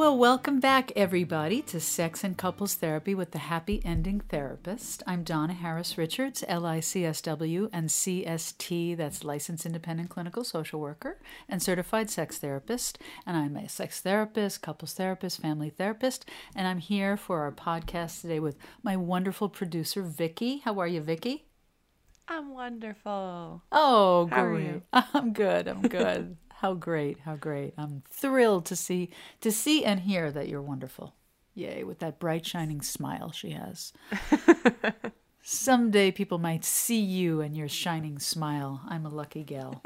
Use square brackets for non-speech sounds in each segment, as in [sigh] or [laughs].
Well, welcome back, everybody, to Sex and Couples Therapy with the Happy Ending Therapist. I'm Donna Harris Richards, LICSW and CST, that's Licensed Independent Clinical Social Worker and Certified Sex Therapist. And I'm a sex therapist, couples therapist, family therapist. And I'm here for our podcast today with my wonderful producer, Vicki. How are you, Vicki? I'm wonderful. Oh, How are great. you? [laughs] I'm good. I'm good. How great. How great. I'm thrilled to see to see and hear that you're wonderful. Yay, with that bright shining smile she has. [laughs] Someday people might see you and your shining smile. I'm a lucky gal.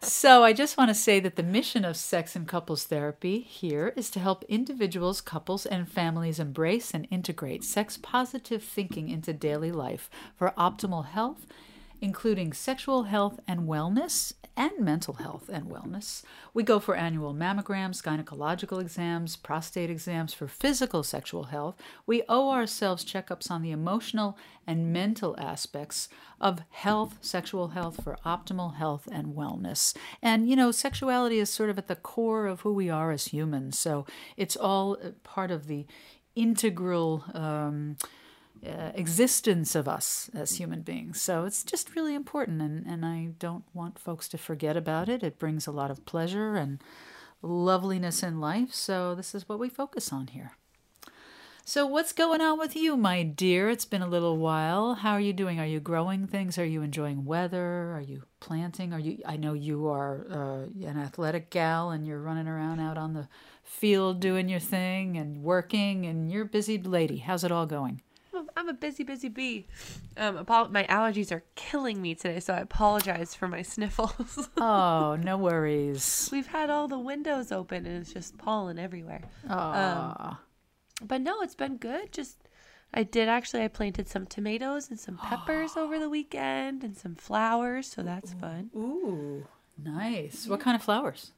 So, I just want to say that the mission of Sex and Couples Therapy here is to help individuals, couples, and families embrace and integrate sex positive thinking into daily life for optimal health, including sexual health and wellness and mental health and wellness. We go for annual mammograms, gynecological exams, prostate exams for physical sexual health. We owe ourselves checkups on the emotional and mental aspects of health, sexual health for optimal health and wellness. And you know, sexuality is sort of at the core of who we are as humans. So it's all part of the integral um, uh, existence of us as human beings. So it's just really important, and, and I don't want folks to forget about it. It brings a lot of pleasure and loveliness in life. So this is what we focus on here. So, what's going on with you, my dear? It's been a little while. How are you doing? Are you growing things? Are you enjoying weather? Are you planting? Are you? I know you are uh, an athletic gal, and you're running around out on the field doing your thing and working, and you're a busy lady. How's it all going? I'm a busy, busy bee. Um, my allergies are killing me today, so I apologize for my [laughs] sniffles. Oh, [laughs] no worries. We've had all the windows open and it's just pollen everywhere. Aw. But no, it's been good. Just I did actually. I planted some tomatoes and some peppers [gasps] over the weekend and some flowers, so that's fun. Ooh, nice. What kind of flowers?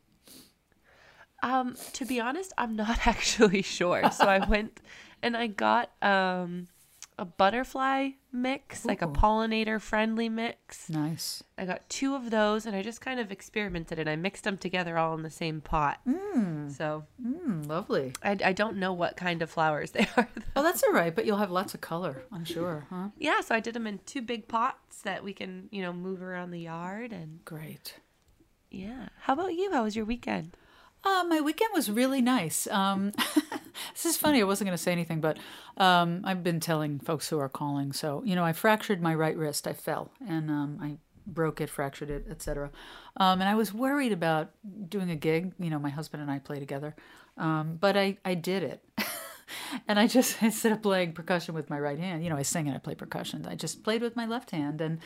Um, to be honest, I'm not [laughs] actually sure. So I went and I got um a butterfly mix, like a pollinator friendly mix. Nice. I got two of those and I just kind of experimented and I mixed them together all in the same pot. Mm, So mm, lovely. I, I don't know what kind of flowers they [laughs] are. though. Oh, that's all right, but you'll have lots of color, I'm sure, huh? yeah, so I did them in two big pots that we can, you know, move around the yard and Great. yeah. How about you? How was your weekend? Uh, my weekend was really nice. Um, [laughs] this is funny. I wasn't going to say anything, but um, I've been telling folks who are calling. So, you know, I fractured my right wrist. I fell and um, I broke it, fractured it, etc. Um, and I was worried about doing a gig. You know, my husband and I play together, um, but I I did it. [laughs] and I just [laughs] instead of playing percussion with my right hand, you know, I sing and I play percussion. I just played with my left hand, and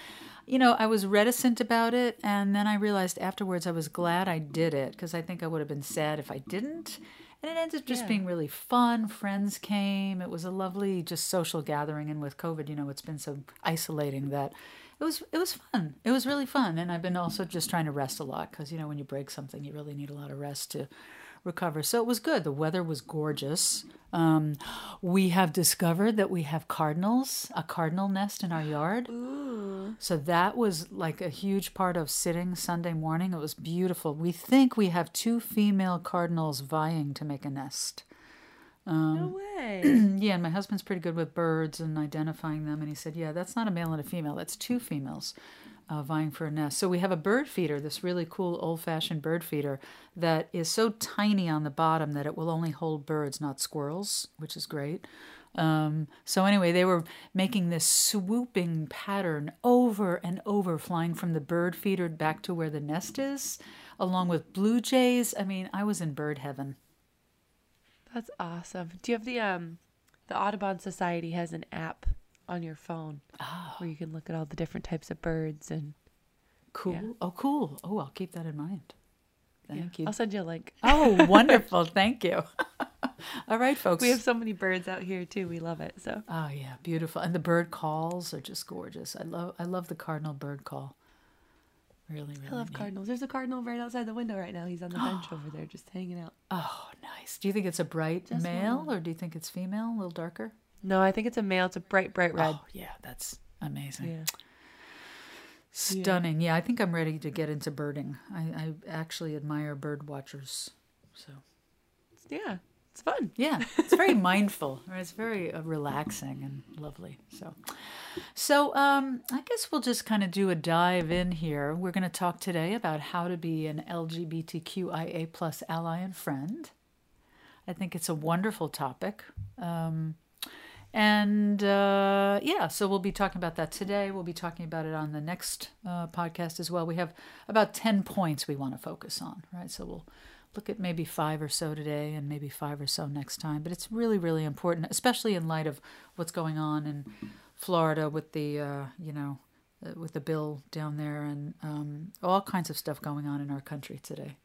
you know, I was reticent about it, and then I realized afterwards I was glad I did it because I think I would have been sad if I didn't. And it ended up just Yeah. being really fun. Friends came. It was a lovely, just social gathering. And with COVID, you know, it's been so isolating that it was it was fun. It was really fun. And I've been also just trying to rest a lot because you know when you break something, you really need a lot of rest to recover. So it was good. The weather was gorgeous. Um, we have discovered that we have cardinals, a cardinal nest in our yard. Ooh. So that was like a huge part of sitting Sunday morning. It was beautiful. We think we have two female cardinals vying to make a nest. No way. [clears throat] yeah, and my husband's pretty good with birds and identifying them. And he said, Yeah, that's not a male and a female, that's two females uh, vying for a nest. So we have a bird feeder, this really cool old fashioned bird feeder that is so tiny on the bottom that it will only hold birds, not squirrels, which is great. Um, so anyway, they were making this swooping pattern over and over, flying from the bird feeder back to where the nest is, along with blue jays. I mean, I was in bird heaven. That's awesome. Do you have the um the Audubon Society has an app on your phone Oh, where you can look at all the different types of birds and cool. Yeah. Oh, cool. Oh, I'll keep that in mind. Thank yeah. you. I'll send you a link. Oh, [laughs] wonderful. Thank you. [laughs] All right, folks. We have so many birds out here too. We love it. So Oh yeah, beautiful. And the bird calls are just gorgeous. I love I love the cardinal bird call. Really, really. I love neat. cardinals. There's a cardinal right outside the window right now. He's on the bench [gasps] over there just hanging out. Oh, nice. Do you think it's a bright Just male one. or do you think it's female, a little darker? No, I think it's a male. It's a bright, bright red. Oh, yeah, that's amazing. Yeah. Stunning. Yeah. I think I'm ready to get into birding. I, I actually admire bird watchers. So yeah, it's fun. Yeah, it's very [laughs] mindful. It's very uh, relaxing and lovely. So, so um, I guess we'll just kind of do a dive in here. We're going to talk today about how to be an LGBTQIA plus ally and friend. I think it's a wonderful topic. Um, and uh, yeah, so we'll be talking about that today. We'll be talking about it on the next uh, podcast as well. We have about 10 points we want to focus on, right? So we'll look at maybe five or so today and maybe five or so next time. But it's really, really important, especially in light of what's going on in Florida with the, uh, you know, uh, with the bill down there and um, all kinds of stuff going on in our country today.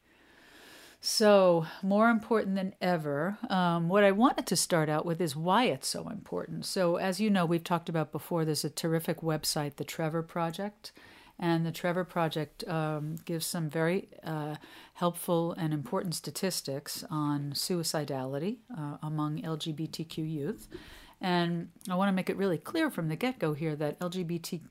So, more important than ever, um, what I wanted to start out with is why it's so important. So, as you know, we've talked about before, there's a terrific website, the Trevor Project. And the Trevor Project um, gives some very uh, helpful and important statistics on suicidality uh, among LGBTQ youth. And I want to make it really clear from the get go here that LGBTQ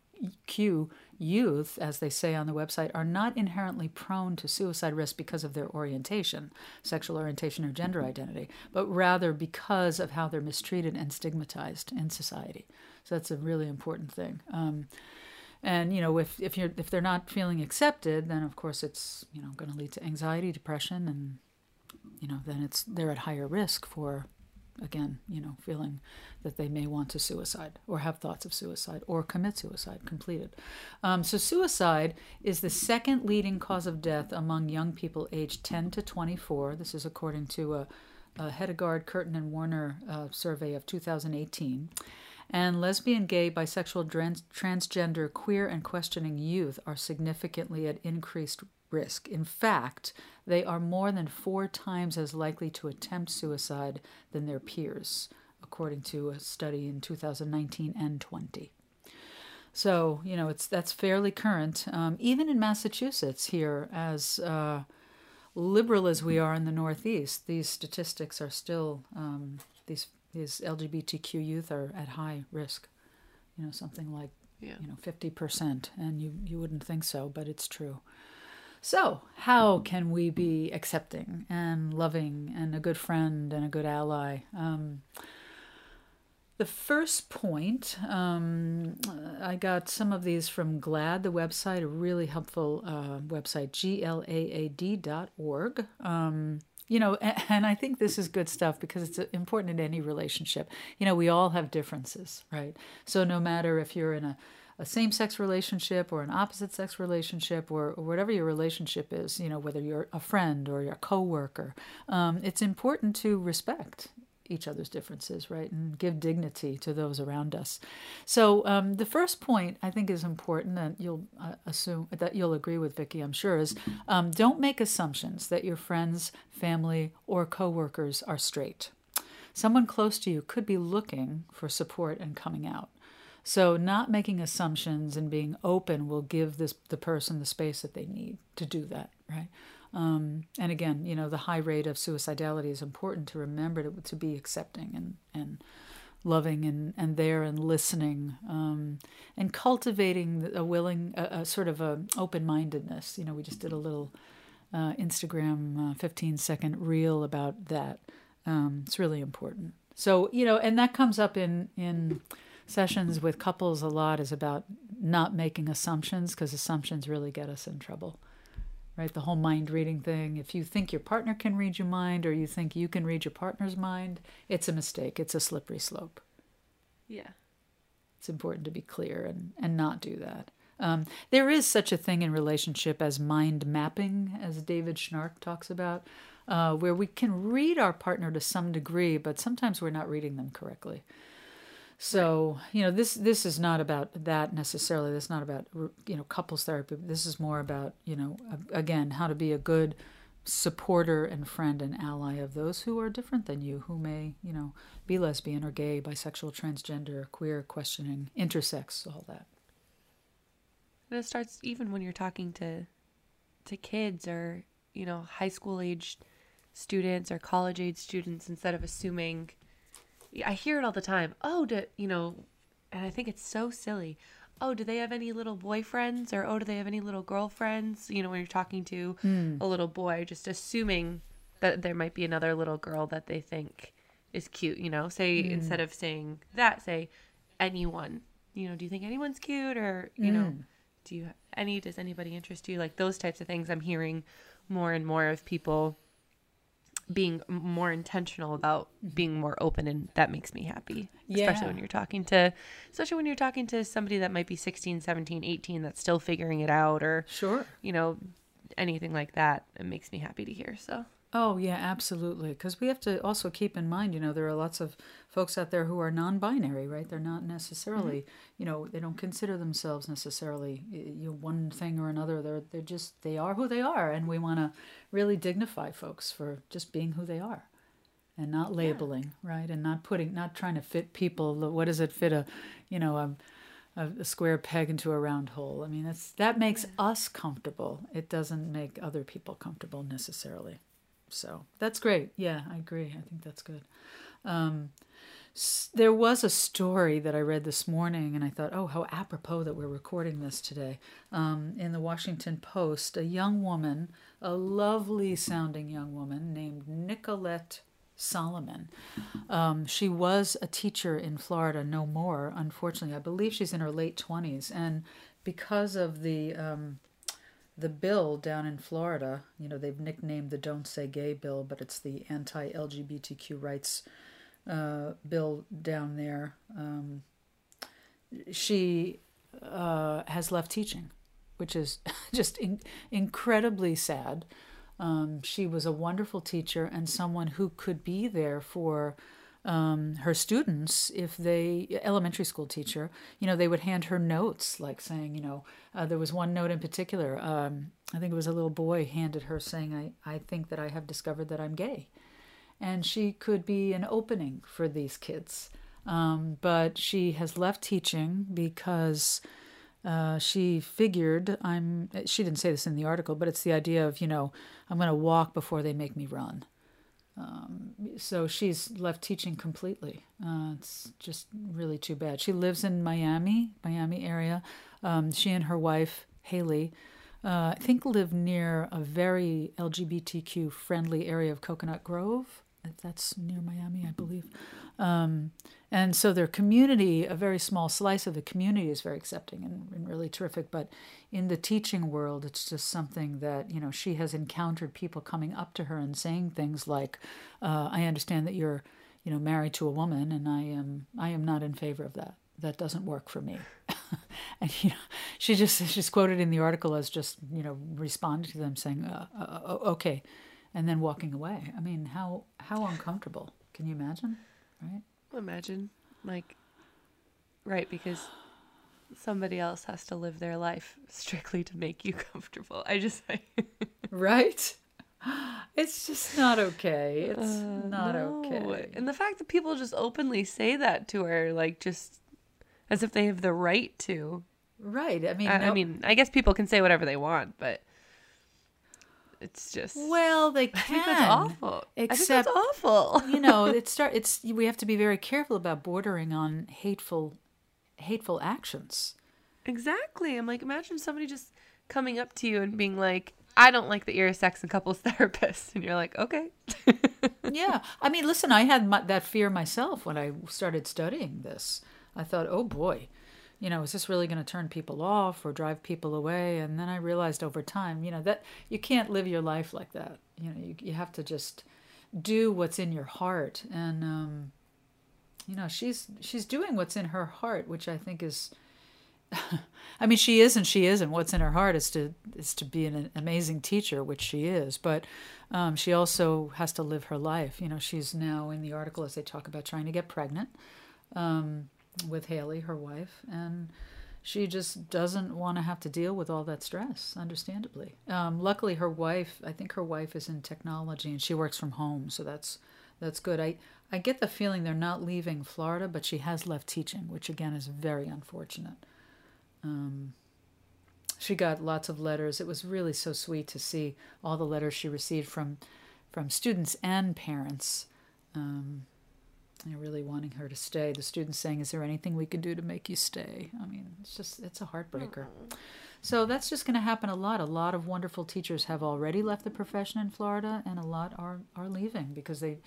youth, as they say on the website, are not inherently prone to suicide risk because of their orientation, sexual orientation, or gender identity, but rather because of how they're mistreated and stigmatized in society. So that's a really important thing. Um, and you know, if if you're if they're not feeling accepted, then of course it's you know going to lead to anxiety, depression, and you know then it's they're at higher risk for again, you know, feeling that they may want to suicide or have thoughts of suicide or commit suicide completed. Um, so, suicide is the second leading cause of death among young people aged 10 to 24. This is according to a, a Hedegaard, Curtin, and Warner uh, survey of 2018. And lesbian, gay, bisexual, trans- transgender, queer, and questioning youth are significantly at increased risk. In fact, they are more than four times as likely to attempt suicide than their peers, according to a study in 2019 and 20. So you know it's that's fairly current. Um, even in Massachusetts, here as uh, liberal as we are in the Northeast, these statistics are still um, these these LGBTQ youth are at high risk. You know something like Yeah. you know fifty percent, and you you wouldn't think so, but it's true. So, how can we be accepting and loving and a good friend and a good ally? Um, the first point, um, I got some of these from GLAAD, the website, a really helpful uh, website, glaad.org. Um, you know, and I think this is good stuff because it's important in any relationship. You know, we all have differences, right? So, no matter if you're in a a same sex relationship or an opposite sex relationship or, or, whatever your relationship is, you know, whether you're a friend or you're a coworker, um, it's important to respect each other's differences, right, and give dignity to those around us. So um, the first point I think is important, and you'll uh, assume that you'll agree with Vicki, I'm sure, is um, don't make assumptions that your friends, family, or coworkers are straight. Someone close to you could be looking for support and coming out. So, not making assumptions and being open will give this the person the space that they need to do that, right? Um, and again, you know, the high rate of suicidality is important to remember to, to be accepting and, and loving and, and there and listening um, and cultivating a willing, a, a sort of a open mindedness. You know, we just did a little uh, Instagram uh, 15 second reel about that. Um, it's really important. So, you know, and that comes up in, in, sessions with couples a lot is about not making assumptions because assumptions really get us in trouble right? The whole mind reading thing if you think your partner can read your mind or you think you can read your partner's mind it's a mistake it's a slippery slope. Yeah. it's important to be clear and, and not do that. Um, there is such a thing in relationship as mind mapping as david Schnarch talks about uh, where we can read our partner to some degree but sometimes we're not reading them correctly so you know this this is not about that necessarily. This is not about you know couples therapy. This is more about you know again how to be a good supporter and friend and ally of those who are different than you, who may you know be lesbian or gay, bisexual, transgender, queer, questioning, intersex, all that. And it starts even when you're talking to to kids or you know high school age students or college age students instead of assuming I hear it all the time. Oh, do you know? And I think it's so silly. Oh, do they have any little boyfriends? Or oh, do they have any little girlfriends? You know, when you're talking to Hmm. a little boy, just assuming that there might be another little girl that they think is cute, you know? Say instead of saying that, say anyone. You know, do you think anyone's cute or, you know, do you any does anybody interest you? Like those types of things I'm hearing more and more of people being more intentional about mm-hmm. being more open and that makes me happy especially when you're talking to especially when you're talking to somebody that might be 16 17 18 that's still figuring it out or Sure. you know anything like that it makes me happy to hear so Oh, yeah, absolutely. Because we have to also keep in mind, you know, there are lots of folks out there who are non binary, right? They're not mm-hmm. necessarily, you know, they don't consider themselves necessarily y- you know, one thing or another. They're, they're just, they are who they are. And we want to really dignify folks for just being who they are and not labeling, right? And not putting, not trying to fit people. What does it fit a, you know, a, a, a square peg into a round hole? I mean, it's, that makes us comfortable. It doesn't make other people comfortable necessarily. So that's great. Yeah, I agree. I think that's good. Um, s- there was a story that I read this morning, and I thought, oh, how apropos that we're recording this today. Um, in the Washington Post, a young woman, a lovely sounding young woman named Nicolette Solomon. Um, she was a teacher in Florida, no more, unfortunately. I believe she's in her late 20s. And because of the. The bill down in Florida, you know, they've nicknamed the Don't Say Gay bill, but it's the anti LGBTQ rights uh, bill down there. Um, she uh, has left teaching, which is [laughs] just in- incredibly sad. Um, she was a wonderful teacher and someone who could be there for um, her students if they elementary school teacher you know they would hand her notes like saying you know uh, there was one note in particular um, i think it was a little boy handed her saying I, I think that i have discovered that i'm gay and she could be an opening for these kids um, but she has left teaching because uh, she figured I'm. She didn't say this in the article, but it's the idea of you know I'm going to walk before they make me run. Um, so she's left teaching completely. Uh, it's just really too bad. She lives in Miami, Miami area. Um, she and her wife Haley, uh, I think, live near a very LGBTQ friendly area of Coconut Grove. That's near Miami, I believe. Um, and so their community, a very small slice of the community, is very accepting and, and really terrific. But in the teaching world, it's just something that, you know, she has encountered people coming up to her and saying things like, uh, I understand that you're, you know, married to a woman and I am, I am not in favor of that. That doesn't work for me. [laughs] and, you know, she just, she's quoted in the article as just, you know, responding to them saying, uh, uh, okay, and then walking away. I mean, how, how uncomfortable. Can you imagine? Right? imagine like right because somebody else has to live their life strictly to make you [laughs] comfortable. I just [laughs] right? It's just not okay. It's Uh, not no. okay. And the fact that people just openly say that to her like just as if they have the right to. Right. I mean I, I mean i guess people can say whatever they want but it's just well they I can think that's awful except- I that's awful you know [laughs] it start it's we have to be very careful about bordering on hateful hateful actions Exactly. I'm like, imagine somebody just coming up to you and being like, I don't like that you're a sex and couples [laughs] therapist. And you're like, okay. [laughs] yeah i mean listen i had my, that fear myself when i started studying this i thought oh boy you know is this really going to turn people off or drive people away and then i realized over time you know that you can't live your life like that you know you, you have to just do what's in your heart and um you know she's she's doing what's in her heart which i think is [laughs] I mean, she is and she isn't. What's in her heart is to is to be an amazing teacher, which she is. But um, she also has to live her life. You know, she's now in the article as they talk about trying to get pregnant um, with Haley, her wife, and she just doesn't want to have to deal with all that stress. Understandably, um, luckily her wife, I think her wife is in technology and she works from home, so that's that's good. I I get the feeling they're not leaving Florida, but she has left teaching, which again is very unfortunate. Um, she got lots of letters. It was really so sweet to see all the letters she received from from students and parents um, They're really wanting her to stay. The student's saying, Is there anything we can do to make you stay? I mean, it's just, it's a heartbreaker. So that's just going to happen a lot. A lot of wonderful teachers have already left the profession in Florida, and a lot are, are leaving because they,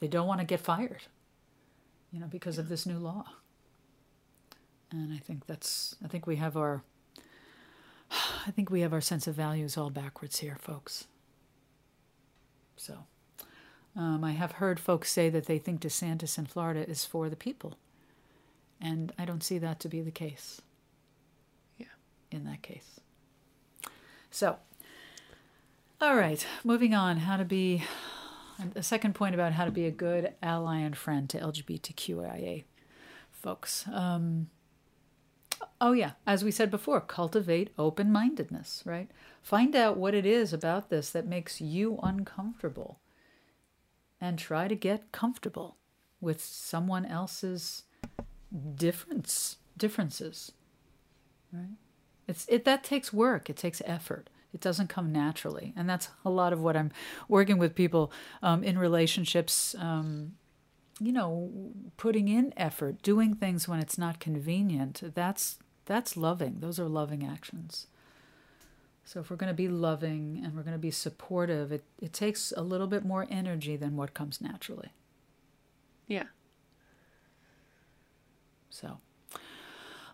they don't want to get fired, you know, because of this new law. And I think that's, I think we have our, [sighs] I think we have our sense of values all backwards here, folks. So. Um, I have heard folks say that they think DeSantis in Florida is for the people. And I don't see that to be the case. Yeah. In that case. So, all right, moving on. How to be, a second point about how to be a good ally and friend to LGBTQIA folks. Um, oh, yeah, as we said before, cultivate open mindedness, right? Find out what it is about this that makes you uncomfortable and try to get comfortable with someone else's difference differences right? It's it that takes work. It takes effort. It doesn't come naturally. And that's a lot of what i'm working with people um, in relationships um, you know putting in effort doing things when it's not convenient. That's that's loving. Those are loving actions so if we're going to be loving and we're going to be supportive, it, it takes a little bit more energy than what comes naturally. Yeah. So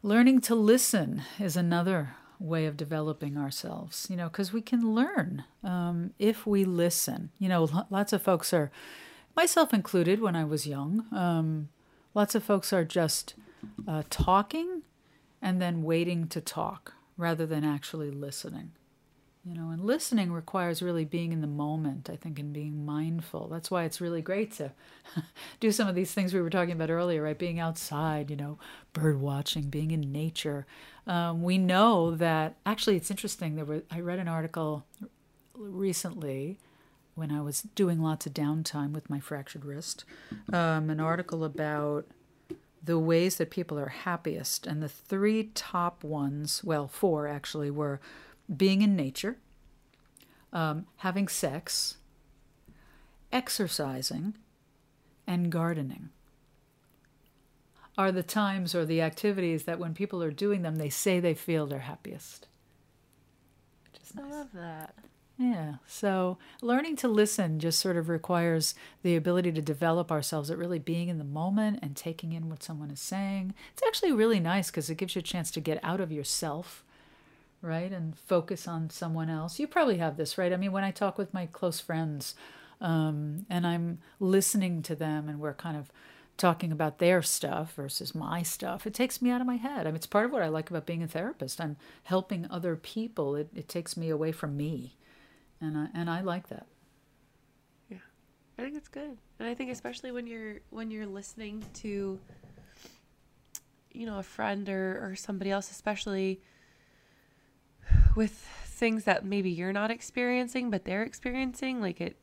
learning to listen is another way of developing ourselves, you know, because we can learn um, if we listen. You know, lots of folks are, myself included when I was young, um, lots of folks are just uh, talking and then waiting to talk rather than actually listening. You know, and listening requires really being in the moment, I think, and being mindful. That's why it's really great to [laughs] do some of these things we were talking about earlier, right? Being outside, you know, bird watching, being in nature. Um, we know that actually, it's interesting. There were I read an article recently when I was doing lots of downtime with my fractured wrist. Um, an article about the ways that people are happiest, and the three top ones, well, four actually, were being in nature, um, having sex, exercising, and gardening are the times or the activities that when people are doing them, they say they feel their happiest. Nice. I love that. Yeah. So learning to listen just sort of requires the ability to develop ourselves at really being in the moment and taking in what someone is saying. It's actually really nice because it gives you a chance to get out of yourself right? And focus on someone else. You probably have this, right? I mean, when I talk with my close friends um, and I'm listening to them and we're kind of talking about their stuff versus my stuff, it takes me out of my head. I mean, it's part of what I like about being a therapist. I'm helping other people, it, it takes me away from me. And I, and I like that. Yeah, I think it's good. And I think especially when you're when you're listening to you know a friend or, or somebody else especially with things that maybe you're not experiencing but they're experiencing like it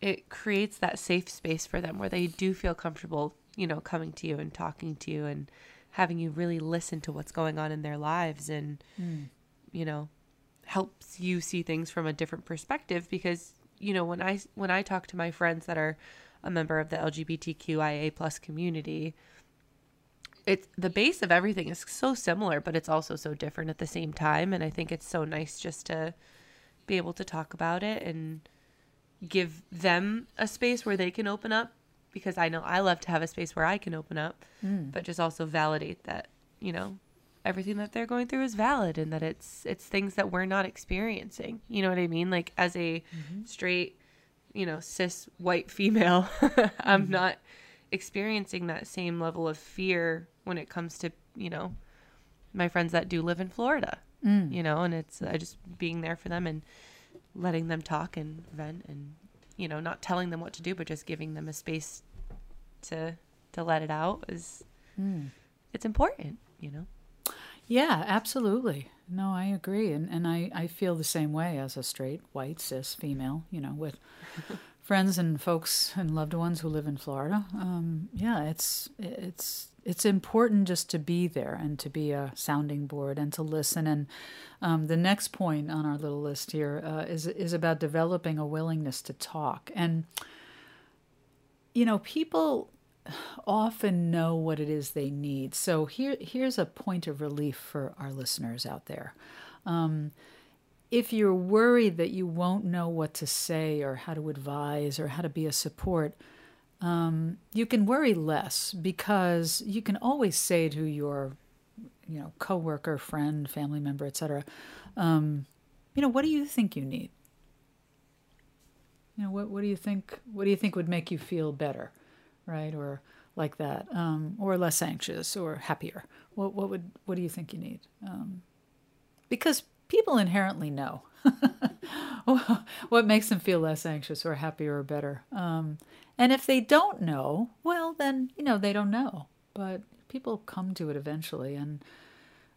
it creates that safe space for them where they do feel comfortable you know coming to you and talking to you and having you really listen to what's going on in their lives and mm. you know helps you see things from a different perspective because you know when i when i talk to my friends that are a member of the lgbtqia plus community it's the base of everything is so similar, but it's also so different at the same time. And I think it's so nice just to be able to talk about it and give them a space where they can open up because I know I love to have a space where I can open up, mm. but just also validate that, you know, everything that they're going through is valid and that it's it's things that we're not experiencing. You know what I mean? Like as a mm-hmm. straight, you know, cis white female, [laughs] I'm mm-hmm. not experiencing that same level of fear when it comes to you know my friends that do live in Florida. Mm. You know, and it's uh, just being there for them and letting them talk and vent and you know not telling them what to do, but just giving them a space to to let it out is mm. it's important. You know. Yeah, absolutely. No, I agree. And and I, I feel the same way as a straight, white, cis female, you know, with [laughs] friends and folks and loved ones who live in Florida. Um, yeah, it's it's it's important just to be there and to be a sounding board and to listen. And um, the next point on our little list here uh, is is about developing a willingness to talk. And you know, people often know what it is they need. So here, here's a point of relief for our listeners out there. Um, if you're worried that you won't know what to say or how to advise or how to be a support, um, you can worry less because you can always say to your, you know, coworker, friend, family member, etc., um, you know, what do you think you need? You know, what what do you think? What do you think would make you feel better, right? Or like that, um, or less anxious, or happier. What what would what do you think you need? Um, because people inherently know [laughs] what makes them feel less anxious or happier or better. Um, and if they don't know, well, then you know they don't know. But people come to it eventually, and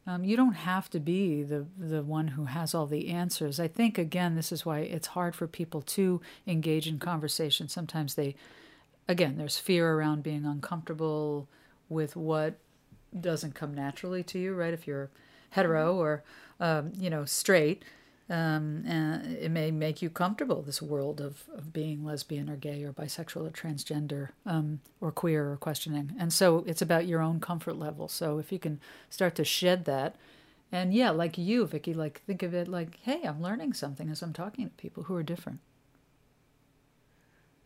um, you don't have to be the the one who has all the answers. I think again, this is why it's hard for people to engage in conversation. Sometimes they, again, there's fear around being uncomfortable with what doesn't come naturally to you, right? If you're hetero or um, you know straight, um, and it may make you comfortable this world of, of being lesbian or gay or bisexual or transgender um, or queer or questioning. And so it's about your own comfort level. So if you can start to shed that and yeah like you vicki like think of it like hey i'm learning something as i'm talking to people who are different.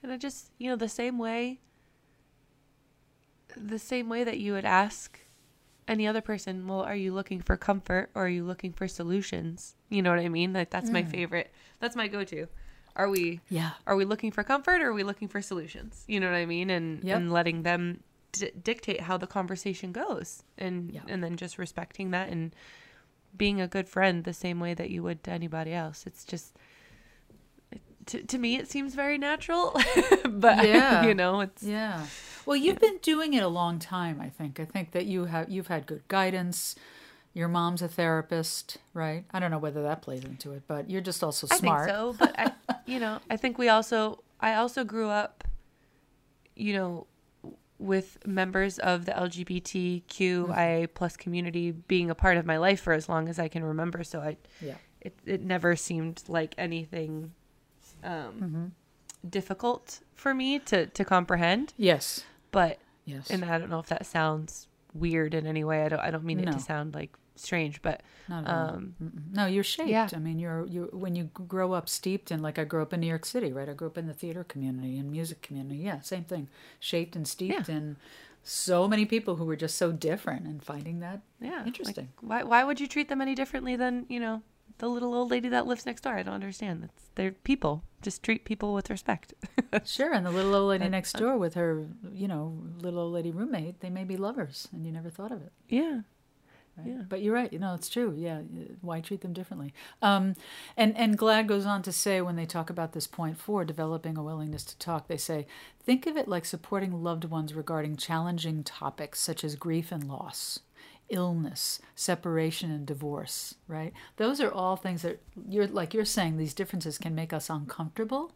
And i just you know the same way the same way that you would ask any other person, well, are you looking for comfort or are you looking for solutions? You know what I mean? Like that's mm. my favorite. That's my go-to. Are we Yeah. Are we looking for comfort or are we looking for solutions? You know what I mean? And yep. and letting them d- dictate how the conversation goes and yep. and then just respecting that and being a good friend the same way that you would to anybody else. It's just to, to me it seems very natural [laughs] but yeah you know it's yeah well you've been doing it a long time i think. I think that you have you've had good guidance. Your mom's a therapist right? I don't know whether that plays into it but you're just also smart I think so [laughs] but I, you know i think we also i also grew up you know with members of the lgbtqia mm-hmm. plus community being a part of my life for as long as i can remember. So i yeah. it, it never seemed like anything um, mm-hmm. difficult for me to to comprehend. Yes, but yes, and I don't know if that sounds weird in any way. I don't I don't mean no. it to sound like strange, but um, no, you're shaped. Yeah. I mean, you're you when you grow up steeped in like I grew up in New York City, right? I grew up in the theater community and music community. Yeah, same thing. Shaped and steeped yeah. in so many people who were just so different and finding that yeah interesting. Like, why why would you treat them any differently than you know the little old lady that lives next door. I don't understand. That's they're people. Just treat people with respect. [laughs] sure, and the little old lady next door with her, you know, little old lady roommate, they may be lovers, and you never thought of it. Yeah. Right? Yeah. But you're right. You know, it's true. Yeah. Why treat them differently? Um, and and GLAAD goes on to say when they talk about this point four, developing a willingness to talk, they say, think of it like supporting loved ones regarding challenging topics such as grief and loss illness, separation and divorce, right? Those are all things that you're like you're saying these differences can make us uncomfortable.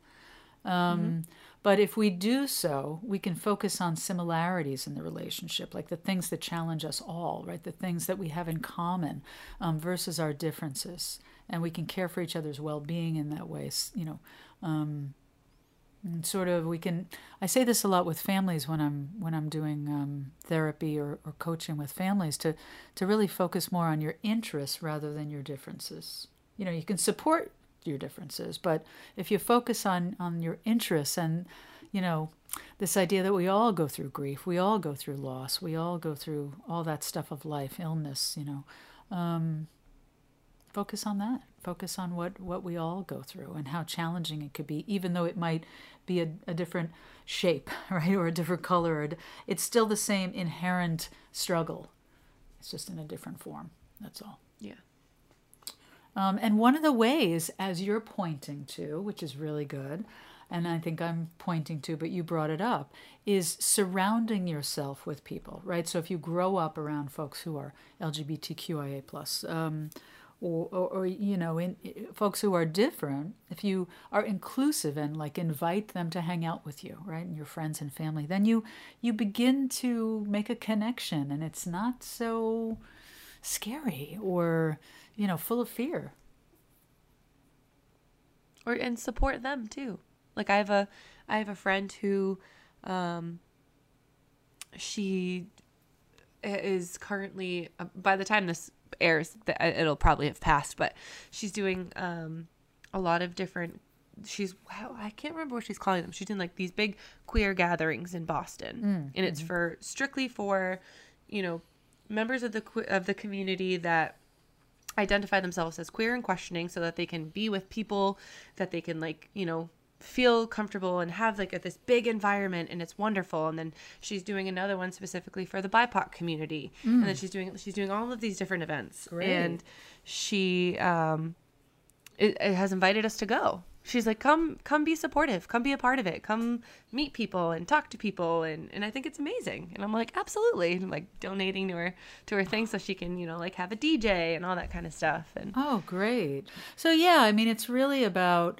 Um, mm-hmm. But if we do so, we can focus on similarities in the relationship, like the things that challenge us all, right? The things that we have in common um, versus our differences. And we can care for each other's well being in that way, you know. Um, and sort of we can i say this a lot with families when i'm when i'm doing um, therapy or, or coaching with families to to really focus more on your interests rather than your differences. You know you can support your differences but if you focus on on your interests and you know this idea that we all go through grief we all go through loss we all go through all that stuff of life illness you know um, focus on that. Focus on what what we all go through and how challenging it could be even though it might be a, a different shape, [laughs] right, or a different color. Or it's still the same inherent struggle. It's just in a different form. That's all. Yeah. Um, and one of the ways, as you're pointing to, which is really good, and I think I'm pointing to, but you brought it up, is surrounding yourself with people, right? So if you grow up around folks who are LGBTQIA plus, um, or, or, or, you know in, folks who are different if you are inclusive and like invite them to hang out with you right and your friends and family then you you begin to make a connection and it's not so scary or you know full of fear. Or and support them too. Like i have a i have a friend who um she is currently uh, by the time this airs uh, it'll probably have passed but she's doing um a lot of different she's wow, I can't remember what she's calling them. She's in like these big queer gatherings in Boston, and it's for strictly for, you know, members of the of the community that identify themselves as queer and questioning, so that they can be with people that they can like you know feel comfortable and have like a, this big environment and it's wonderful and then she's doing another one specifically for the bipoc community and then she's doing she's doing all of these different events Great. and she um it, it has invited us to go. She's like, come, come be supportive, come be a part of it, come meet people and talk to people, and and I think it's amazing. And I'm like, absolutely, and I'm like donating to her to her thing so she can you know like have a DJ and all that kind of stuff. And Oh, great. So, yeah, I mean, it's really about,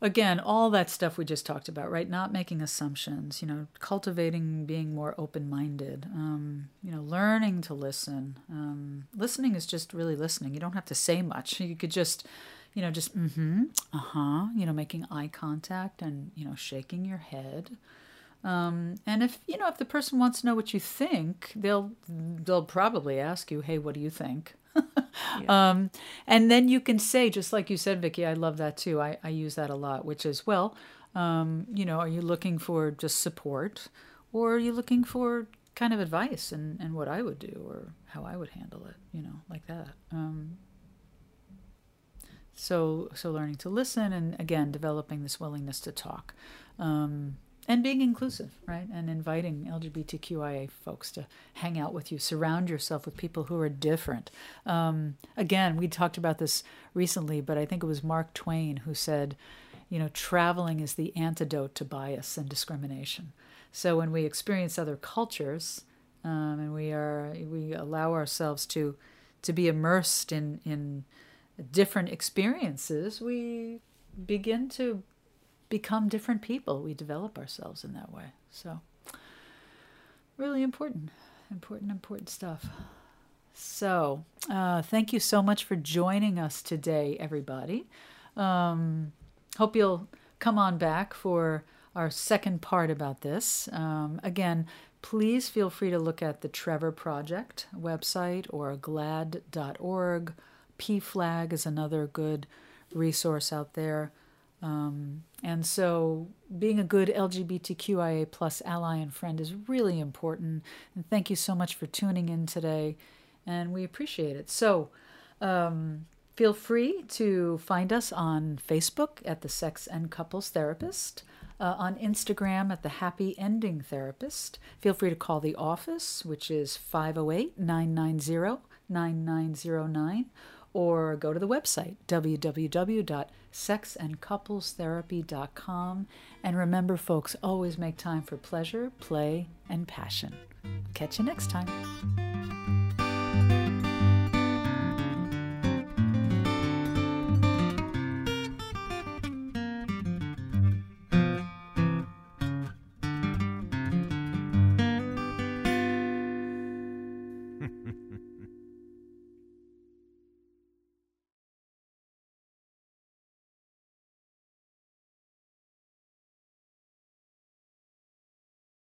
again, all that stuff we just talked about, right? Not making assumptions, you know, cultivating being more open minded, um, you know, learning to listen. Um, listening is just really listening. You don't have to say much. You could just, you know, just, mm hmm, uh huh, you know, making eye contact and, you know, shaking your head. Um, and if you know if the person wants to know what you think, they'll they'll probably ask you, "Hey, what do you think?" Um, and then you can say, just like you said, Vicki, I love that too. I, I use that a lot, which is, well, um, you know, are you looking for just support, or are you looking for kind of advice and, and what I would do or how I would handle it, you know, like that. Um, so so learning to listen and again developing this willingness to talk. Um, and being inclusive, right? And inviting LGBTQIA folks to hang out with you, surround yourself with people who are different. Um, again, we talked about this recently, but I think it was Mark Twain who said, you know, traveling is the antidote to bias and discrimination. So when we experience other cultures, um, and we are we allow ourselves to to be immersed in in different experiences, we begin to become different people. We develop ourselves in that way. So, really important, important, important stuff. So, uh, thank you so much for joining us today, everybody. Um, hope you'll come on back for our second part about this. Um, again, please feel free to look at the Trevor Project website or glaad.org. PFLAG is another good resource out there. Um, and so being a good LGBTQIA plus ally and friend is really important. And thank you so much for tuning in today. And we appreciate it. So um, feel free to find us on Facebook at the Sex and Couples Therapist. Uh, on Instagram at the Happy Ending Therapist. Feel free to call the office, which is 508 990 9909, or go to the website www.sexandcouplestherapy.com. And remember, folks, always make time for pleasure, play, and passion. Catch you next time.